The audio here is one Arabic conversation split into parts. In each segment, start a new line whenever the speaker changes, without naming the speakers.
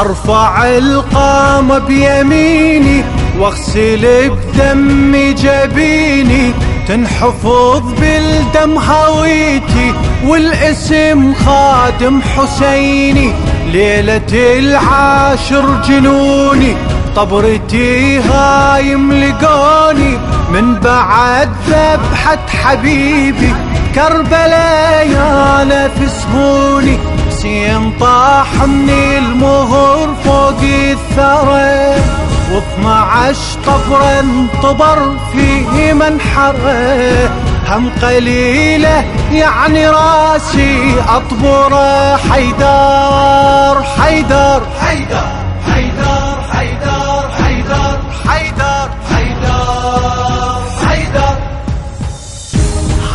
أرفع القامة بيميني واغسل بدمي جبيني. تنحفظ بالدم هويتي والاسم خادم حسيني. ليلة العاشر جنوني طبرتي هايم لقوني. من بعد ذبحة حبيبي كربلاء يا نفس هوني. حسين طاح من المهر فوق الثرى واثنى طبر انطبر فيه منحره هم قليلة يعني راسي أطبره حيدر حيدر
حيدر حيدر حيدر حيدر.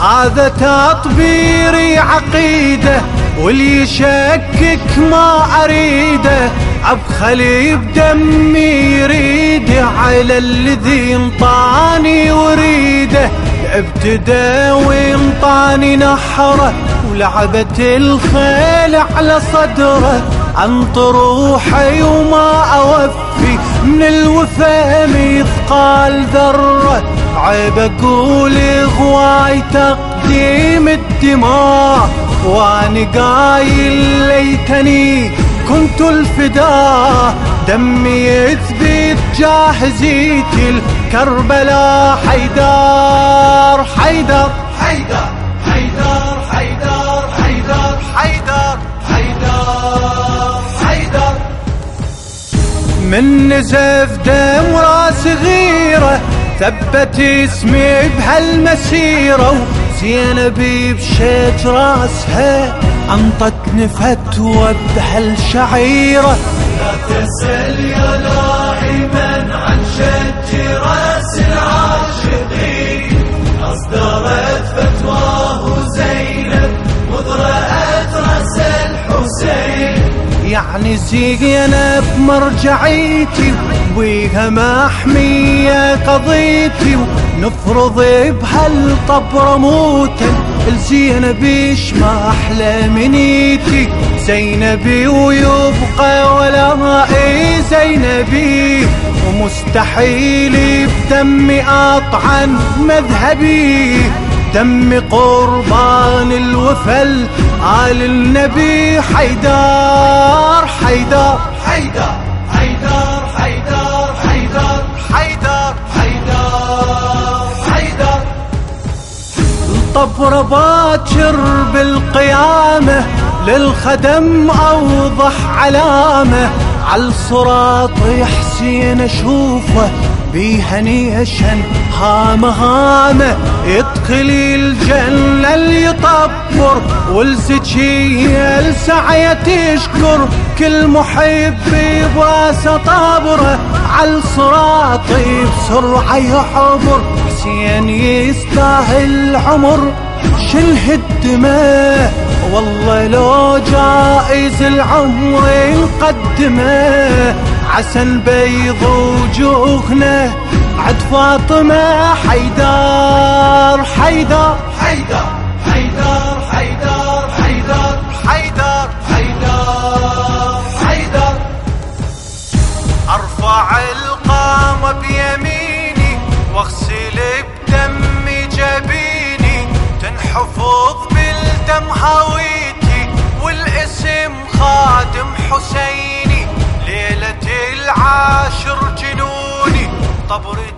هذا تطبيري عقيدة واللي يشكك ما أريده عبخلي بدمي يريد على الذي انطاني وريده ابتدى وانطاني نحره ولعبت الخيل على صدره. انط روحي وما أوفي من الوفا مثقال ذرة. عيب أقول غواي تقديم الدماء. وأنا قايل ليتني كنت الفداء. دمي يثبت جاهزيت الكربلاء. حيدر حيدر
حيدر حيدر حيدر حيدر حيدر حيدر حيدر.
من نزف دم راس غيره ثبت اسمي بهالمسيرة. وزينبي بشيت راسها انطتني فتوى بهالشعيرة
لا تسأل يا لاعما عن شج راس العاشقين. أصدرت فتواه زينب مذرأت راس الحسين.
يعني زينب مرجعيتي ويها محمية قضيتي ونفرض بهالطبر موتا الزينب ما أحلى منيتي زينبي ويبقى ولا اي زينبي ومستحيل بدمي أطعن مذهبي. دم قربان الوفل آل النبي حيدر حيدر
حيدر
الطبر باكر بالقيامة للخدم أوضح علامة. عالصراط حسين أشوفه بيها نيشن هامة هامة يدخل الجنة اللي يطبر والزكية السعية تشكر كل محب براسه طابره عالصراطي بسرعة يحبر حسين يستاهل عمر شله الدماء؟ والله لو جائز العمر نقدمه عسن بيض وجوهنا عد فاطمة حيدر حيدر.
حيدر حيدر حيدر حيدر حيدر حيدر
أرفع القامة بيميني واغسل تنحفظ بالدم هويتي والاسم خادم حسيني ليلة العاشر جنوني طبرتي